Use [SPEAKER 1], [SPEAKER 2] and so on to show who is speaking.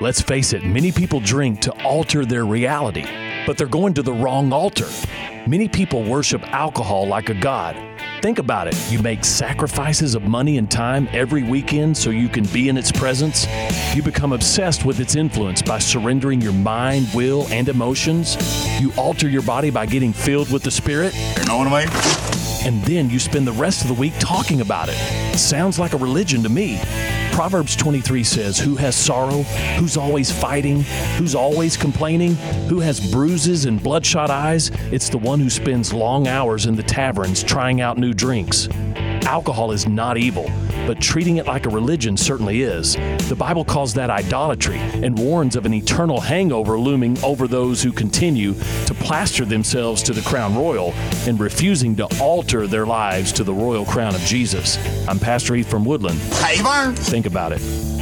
[SPEAKER 1] Let's face it, many people drink to alter their reality, but they're going to the wrong altar. Many people worship alcohol like a god. Think about it. You make sacrifices of money and time every weekend so you can be in its presence. You become obsessed with its influence by surrendering your mind, will, and emotions. You alter your body by getting filled with the Spirit.
[SPEAKER 2] You know what I mean?
[SPEAKER 1] And then you spend the rest of the week talking about it. Sounds like a religion to me. Proverbs 23 says, Who has sorrow? Who's always fighting? Who's always complaining? Who has bruises and bloodshot eyes? It's the one who spends long hours in the taverns trying out new drinks. Alcohol is not evil, but treating it like a religion certainly is. The Bible calls that idolatry and warns of an eternal hangover looming over those who continue to plaster themselves to the crown royal and refusing to alter their lives to the royal crown of Jesus. I'm Pastor Heath from Woodland.
[SPEAKER 2] Hey.
[SPEAKER 1] Think about it.